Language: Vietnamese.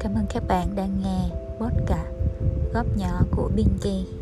Cảm ơn các bạn đang nghe podcast góp nhỏ của Binky.